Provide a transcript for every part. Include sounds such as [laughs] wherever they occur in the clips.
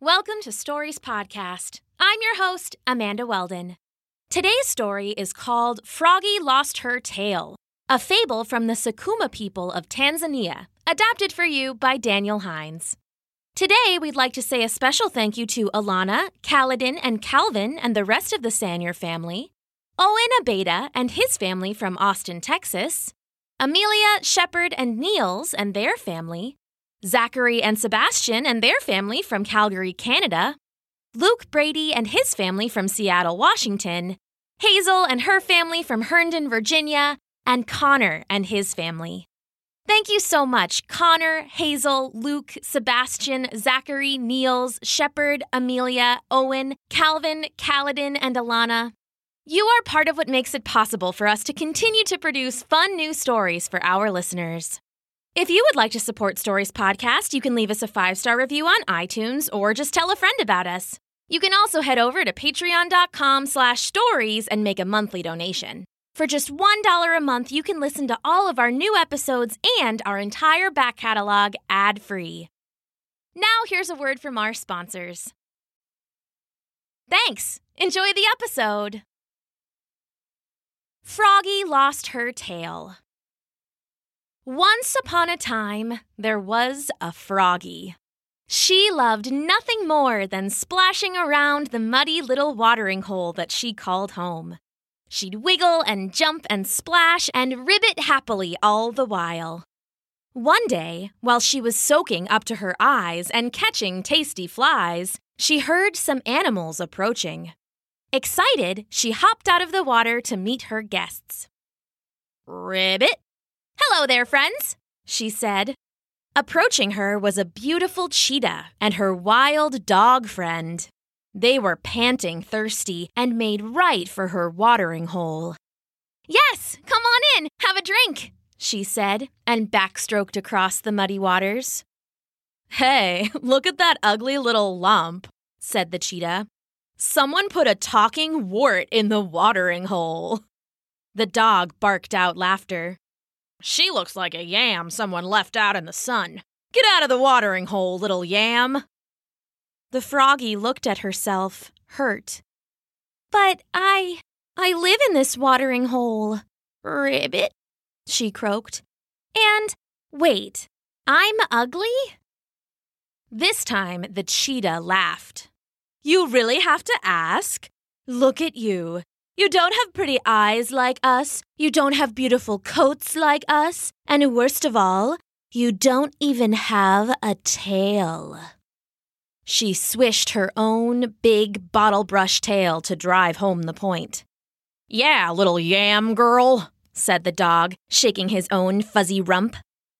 Welcome to Stories Podcast. I'm your host, Amanda Weldon. Today's story is called Froggy Lost Her Tail, a fable from the Sukuma people of Tanzania, adapted for you by Daniel Hines. Today, we'd like to say a special thank you to Alana, Kaladin, and Calvin and the rest of the Sanier family, Owen Abeda and his family from Austin, Texas, Amelia, Shepard, and Niels and their family, Zachary and Sebastian and their family from Calgary, Canada, Luke Brady and his family from Seattle, Washington, Hazel and her family from Herndon, Virginia, and Connor and his family. Thank you so much, Connor, Hazel, Luke, Sebastian, Zachary, Niels, Shepard, Amelia, Owen, Calvin, Kaladin, and Alana. You are part of what makes it possible for us to continue to produce fun new stories for our listeners. If you would like to support Stories Podcast, you can leave us a five star review on iTunes or just tell a friend about us. You can also head over to patreon.com slash stories and make a monthly donation. For just $1 a month, you can listen to all of our new episodes and our entire back catalog ad free. Now, here's a word from our sponsors. Thanks. Enjoy the episode. Froggy lost her tail. Once upon a time, there was a froggy. She loved nothing more than splashing around the muddy little watering hole that she called home. She'd wiggle and jump and splash and ribbit happily all the while. One day, while she was soaking up to her eyes and catching tasty flies, she heard some animals approaching. Excited, she hopped out of the water to meet her guests. Ribbit, Hello there, friends, she said. Approaching her was a beautiful cheetah and her wild dog friend. They were panting thirsty and made right for her watering hole. Yes, come on in, have a drink, she said, and backstroked across the muddy waters. Hey, [laughs] look at that ugly little lump, said the cheetah. Someone put a talking wart in the watering hole. The dog barked out laughter. She looks like a yam someone left out in the sun. Get out of the watering hole, little yam. The froggy looked at herself, hurt. But I. I live in this watering hole. Ribbit, she croaked. And wait, I'm ugly? This time the cheetah laughed. You really have to ask? Look at you. You don't have pretty eyes like us. You don't have beautiful coats like us. And worst of all, you don't even have a tail. She swished her own big bottle brush tail to drive home the point. Yeah, little yam girl, said the dog, shaking his own fuzzy rump.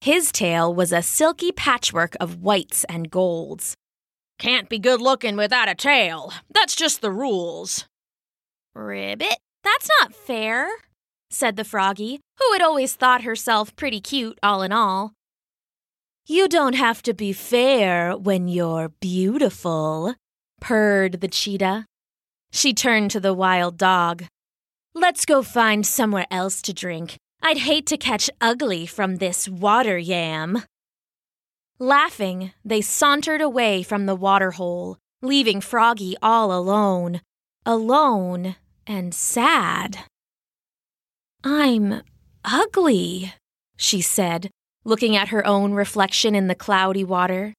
His tail was a silky patchwork of whites and golds. Can't be good looking without a tail. That's just the rules. Ribbit, that's not fair, said the froggy, who had always thought herself pretty cute all in all. You don't have to be fair when you're beautiful, purred the cheetah. She turned to the wild dog. Let's go find somewhere else to drink. I'd hate to catch ugly from this water yam. Laughing, they sauntered away from the water hole, leaving Froggy all alone. Alone and sad. I'm ugly, she said, looking at her own reflection in the cloudy water.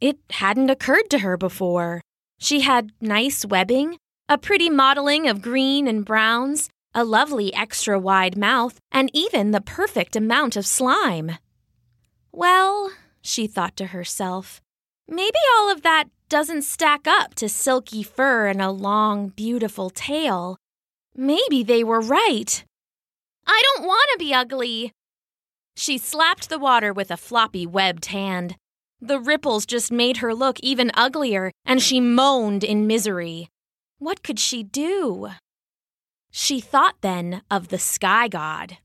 It hadn't occurred to her before. She had nice webbing, a pretty modeling of green and browns, a lovely extra wide mouth, and even the perfect amount of slime. Well, she thought to herself, maybe all of that doesn't stack up to silky fur and a long, beautiful tail. Maybe they were right. I don't want to be ugly. She slapped the water with a floppy, webbed hand. The ripples just made her look even uglier, and she moaned in misery. What could she do? She thought then of the sky god.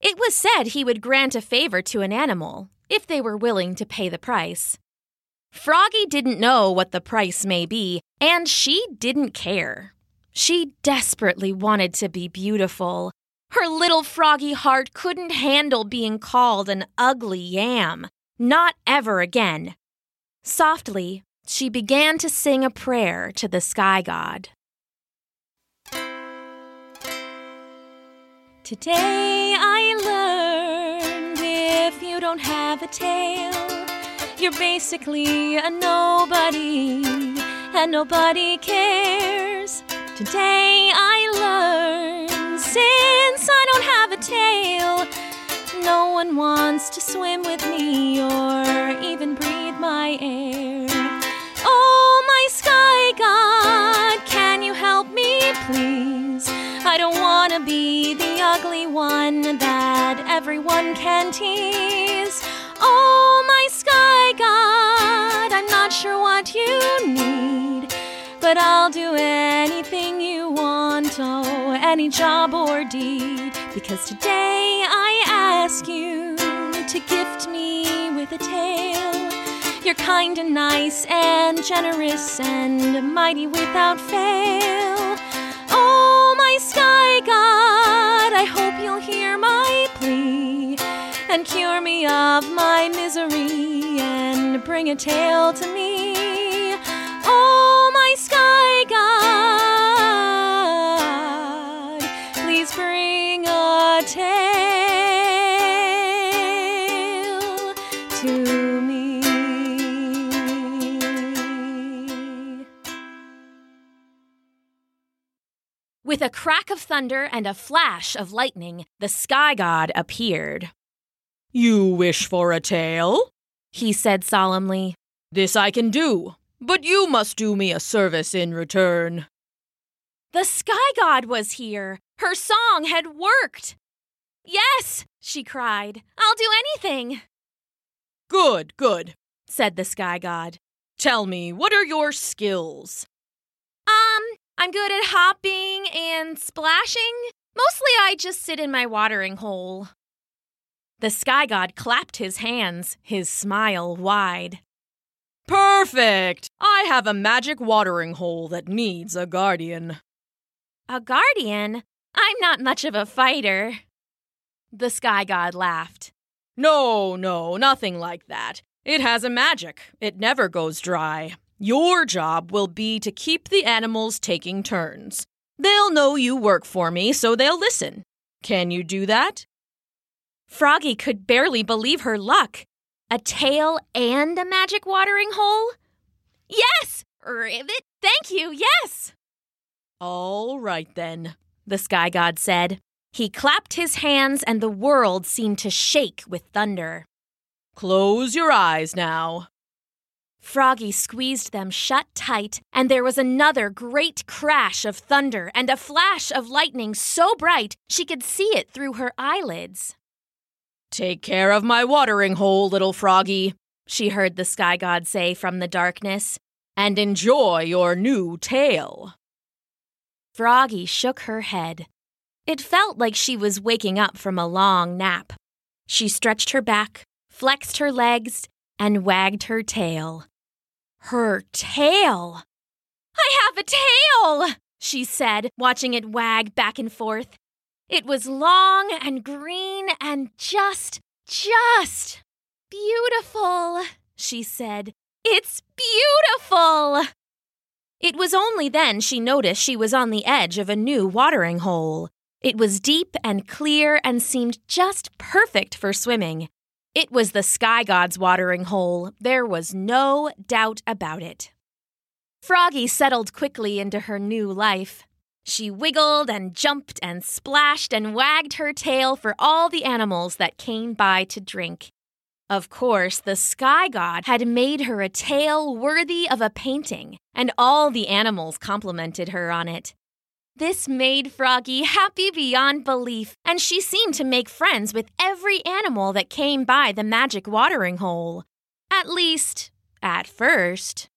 It was said he would grant a favor to an animal, if they were willing to pay the price. Froggy didn't know what the price may be, and she didn't care. She desperately wanted to be beautiful. Her little froggy heart couldn't handle being called an ugly yam. Not ever again. Softly, she began to sing a prayer to the sky god. Today I learned if you don't have a tail, you're basically a nobody, and nobody cares. Today I learned since I don't have a tail, no one wants to swim with me or even breathe my air. Oh, my sky god, can you help me, please? I don't want to be the ugly one that everyone can tease. Oh, my god, I'm not sure what you need, but I'll do anything you want, oh, any job or deed, because today I ask you to gift me with a tail. You're kind and nice and generous and mighty without fail. Oh, my sky god, I hope you'll hear my plea and cure me of my misery and bring a tail to me. Oh, my sky god, please bring a tail to me. With a crack of thunder and a flash of lightning, the sky god appeared. You wish for a tail? He said solemnly. This I can do, but you must do me a service in return. The sky god was here. Her song had worked. Yes, she cried. I'll do anything, Good, good. said the sky god. Tell me, what are your skills? Um, I'm good at hopping and splashing. Mostly I just sit in my watering hole. The sky god clapped his hands, his smile wide. Perfect! I have a magic watering hole that needs a guardian. A guardian? I'm not much of a fighter. The sky god laughed. No, no, nothing like that. It has a magic. It never goes dry. Your job will be to keep the animals taking turns. They'll know you work for me, so they'll listen. Can you do that? Froggy could barely believe her luck. A tail and a magic watering hole? Yes! Ribbit, thank you, yes! All right then. The sky god said. He clapped his hands, and the world seemed to shake with thunder. Close your eyes now. Froggy squeezed them shut tight, and there was another great crash of thunder and a flash of lightning so bright she could see it through her eyelids. Take care of my watering hole, little froggy, She heard the sky god say from the darkness. and enjoy your new tail. Froggy shook her head. It felt like she was waking up from a long nap. She stretched her back, flexed her legs, and wagged her tail. Her tail! I have a tail! She said, watching it wag back and forth. It was long and green and just, just beautiful, she said. It's beautiful! It was only then she noticed she was on the edge of a new watering hole. It was deep and clear and seemed just perfect for swimming. It was the sky god's watering hole. There was no doubt about it. Froggy settled quickly into her new life. She wiggled and jumped and splashed and wagged her tail for all the animals that came by to drink. Of course, the sky god had made her a tail worthy of a painting, and all the animals complimented her on it. This made Froggy happy beyond belief, and she seemed to make friends with every animal that came by the magic watering hole. At least, at first.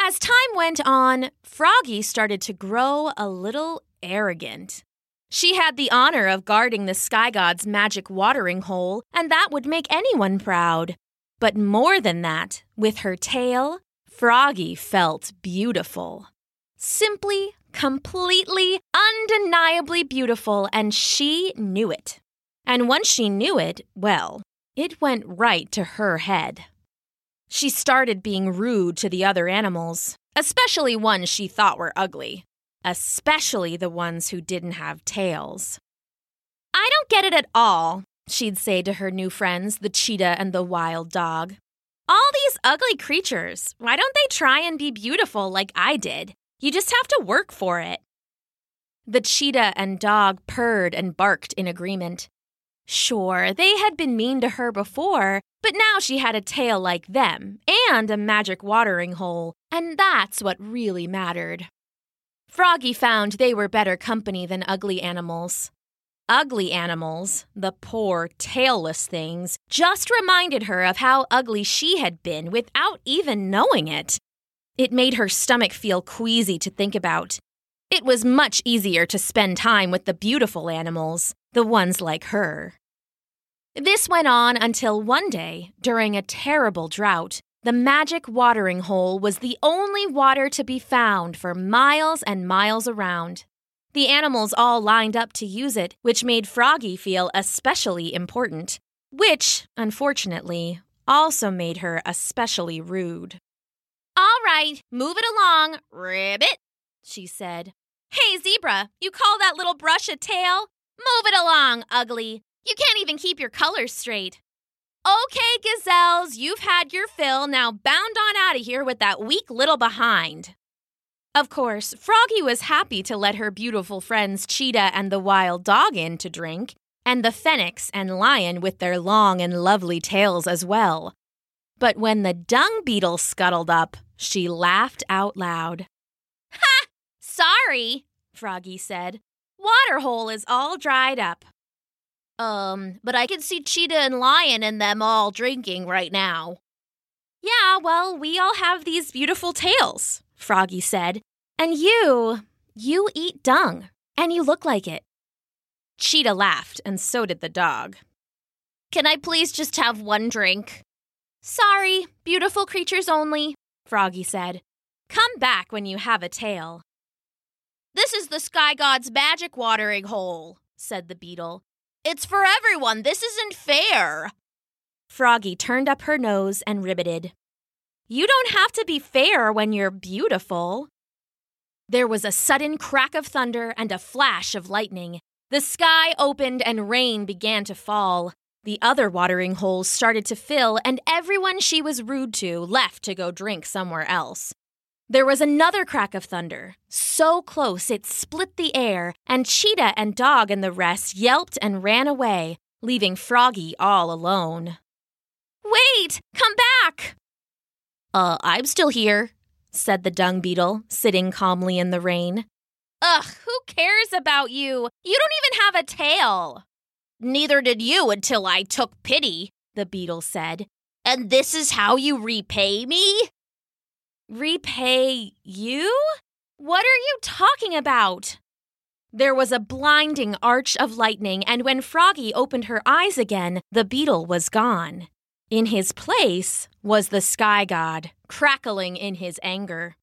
As time went on, Froggy started to grow a little arrogant. She had the honor of guarding the sky god's magic watering hole, and that would make anyone proud. But more than that, with her tail, Froggy felt beautiful. Simply, completely, undeniably beautiful, and she knew it. And once she knew it, well, it went right to her head. She started being rude to the other animals, especially ones she thought were ugly, especially the ones who didn't have tails. I don't get it at all, she'd say to her new friends, the cheetah and the wild dog. All these ugly creatures, why don't they try and be beautiful like I did? You just have to work for it. The cheetah and dog purred and barked in agreement. Sure, they had been mean to her before, but now she had a tail like them and a magic watering hole, and that's what really mattered. Froggy found they were better company than ugly animals. Ugly animals, the poor, tailless things, just reminded her of how ugly she had been without even knowing it. It made her stomach feel queasy to think about. It was much easier to spend time with the beautiful animals, the ones like her. This went on until one day, during a terrible drought, the magic watering hole was the only water to be found for miles and miles around. The animals all lined up to use it, which made Froggy feel especially important, which, unfortunately, also made her especially rude. All right, move it along, Ribbit, she said. Hey, Zebra, you call that little brush a tail? Move it along, Ugly. You can't even keep your colors straight. Okay, gazelles, you've had your fill. Now bound on out of here with that weak little behind. Of course, Froggy was happy to let her beautiful friends Cheetah and the wild dog in to drink, and the phoenix and lion with their long and lovely tails as well. But when the dung beetle scuttled up, she laughed out loud. Sorry, Froggy said. Waterhole is all dried up. Um, but I can see Cheetah and Lion and them all drinking right now. Yeah, well, we all have these beautiful tails, Froggy said. And you, you eat dung, and you look like it. Cheetah laughed, and so did the dog. Can I please just have one drink? Sorry, beautiful creatures only, Froggy said. Come back when you have a tail. This is the Sky God's magic watering hole, said the beetle. It's for everyone. This isn't fair. Froggy turned up her nose and ribbited. You don't have to be fair when you're beautiful. There was a sudden crack of thunder and a flash of lightning. The sky opened and rain began to fall. The other watering holes started to fill, and everyone she was rude to left to go drink somewhere else. There was another crack of thunder, so close it split the air, and Cheetah and Dog and the rest yelped and ran away, leaving Froggy all alone. Wait! Come back! Uh, I'm still here, said the dung beetle, sitting calmly in the rain. Ugh, who cares about you? You don't even have a tail. Neither did you until I took pity, the beetle said. And this is how you repay me? Repay you? What are you talking about? There was a blinding arch of lightning, and when Froggy opened her eyes again, the beetle was gone. In his place was the sky god, crackling in his anger.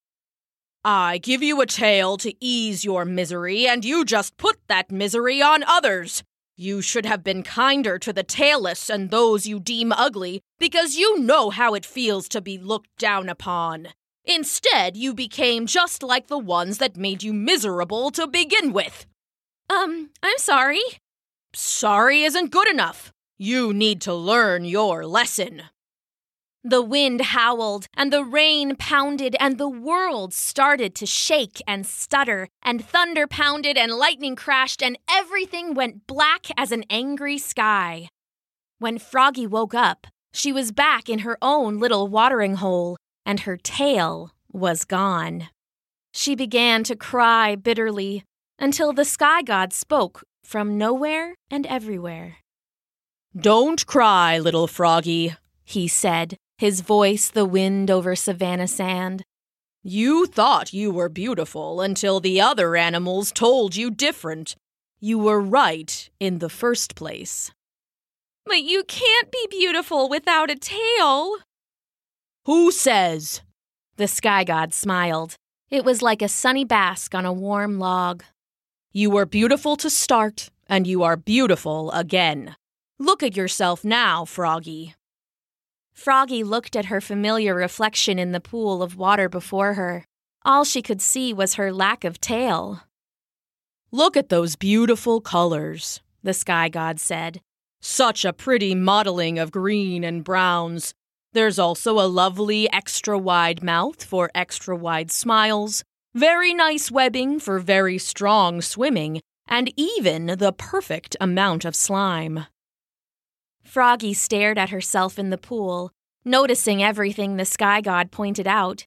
I give you a tail to ease your misery, and you just put that misery on others. You should have been kinder to the tailless and those you deem ugly, because you know how it feels to be looked down upon. Instead, you became just like the ones that made you miserable to begin with. Um, I'm sorry. Sorry isn't good enough. You need to learn your lesson. The wind howled, and the rain pounded, and the world started to shake and stutter, and thunder pounded, and lightning crashed, and everything went black as an angry sky. When Froggy woke up, she was back in her own little watering hole, and her tail was gone. She began to cry bitterly until the sky god spoke from nowhere and everywhere. Don't cry, little froggy, he said, his voice the wind over savannah sand. You thought you were beautiful until the other animals told you different. You were right in the first place. But you can't be beautiful without a tail, who says? The sky god smiled. It was like a sunny bask on a warm log. You were beautiful to start, and you are beautiful again. Look at yourself now, Froggy. Froggy looked at her familiar reflection in the pool of water before her. All she could see was her lack of tail. Look at those beautiful colors, the sky god said. Such a pretty modeling of green and browns. There's also a lovely extra wide mouth for extra wide smiles, very nice webbing for very strong swimming, and even the perfect amount of slime. Froggy stared at herself in the pool, noticing everything the sky god pointed out.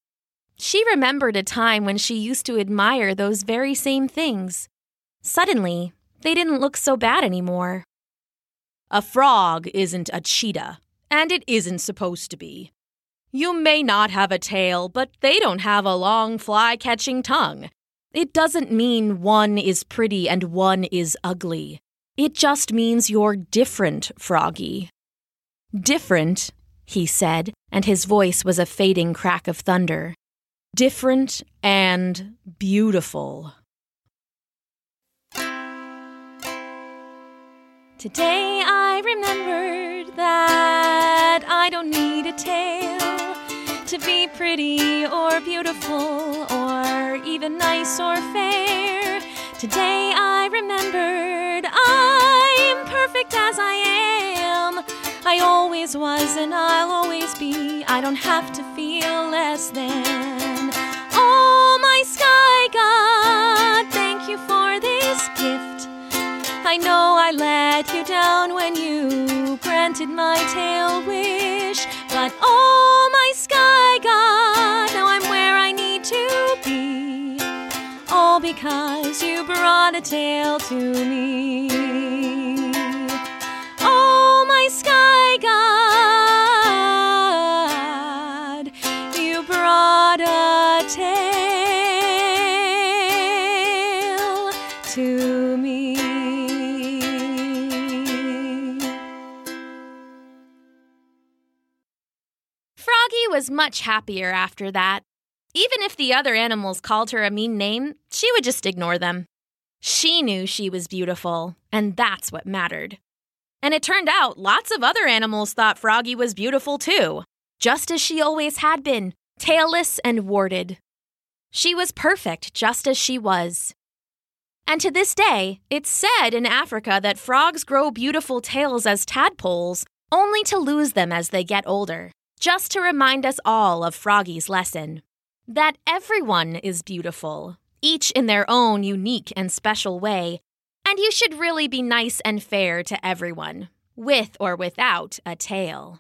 She remembered a time when she used to admire those very same things. Suddenly, they didn't look so bad anymore. A frog isn't a cheetah, and it isn't supposed to be. You may not have a tail, but they don't have a long fly catching tongue. It doesn't mean one is pretty and one is ugly. It just means you're different, Froggy. Different, he said, and his voice was a fading crack of thunder. Different and beautiful. Today I remembered that I don't need a tail to be pretty or beautiful or even nice or fair. Today I remembered I'm perfect as I am. I always was and I'll always be. I don't have to feel less than. Oh, my sky god, thank you for this gift. I know I let you down when you granted my tail wish, but oh, my sky god, now I'm where I need to be. All because you brought a tail to me. Much happier after that. Even if the other animals called her a mean name, she would just ignore them. She knew she was beautiful, and that's what mattered. And it turned out lots of other animals thought Froggy was beautiful too, just as she always had been, tailless and warded. She was perfect just as she was. And to this day, it's said in Africa that frogs grow beautiful tails as tadpoles, only to lose them as they get older, just to remind us all of Froggy's lesson that everyone is beautiful, each in their own unique and special way, and you should really be nice and fair to everyone, with or without a tail.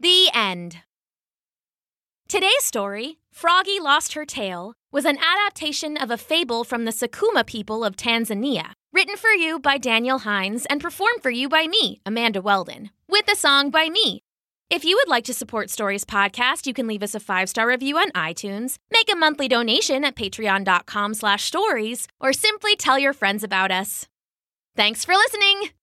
The end. Today's story, Froggy Lost Her Tail, was an adaptation of a fable from the Sukuma people of Tanzania, written for you by Daniel Hines and performed for you by me, Amanda Weldon, with a song by me. If you would like to support Stories Podcast, you can leave us a five-star review on iTunes, make a monthly donation at patreon.com slash stories, or simply tell your friends about us. Thanks for listening!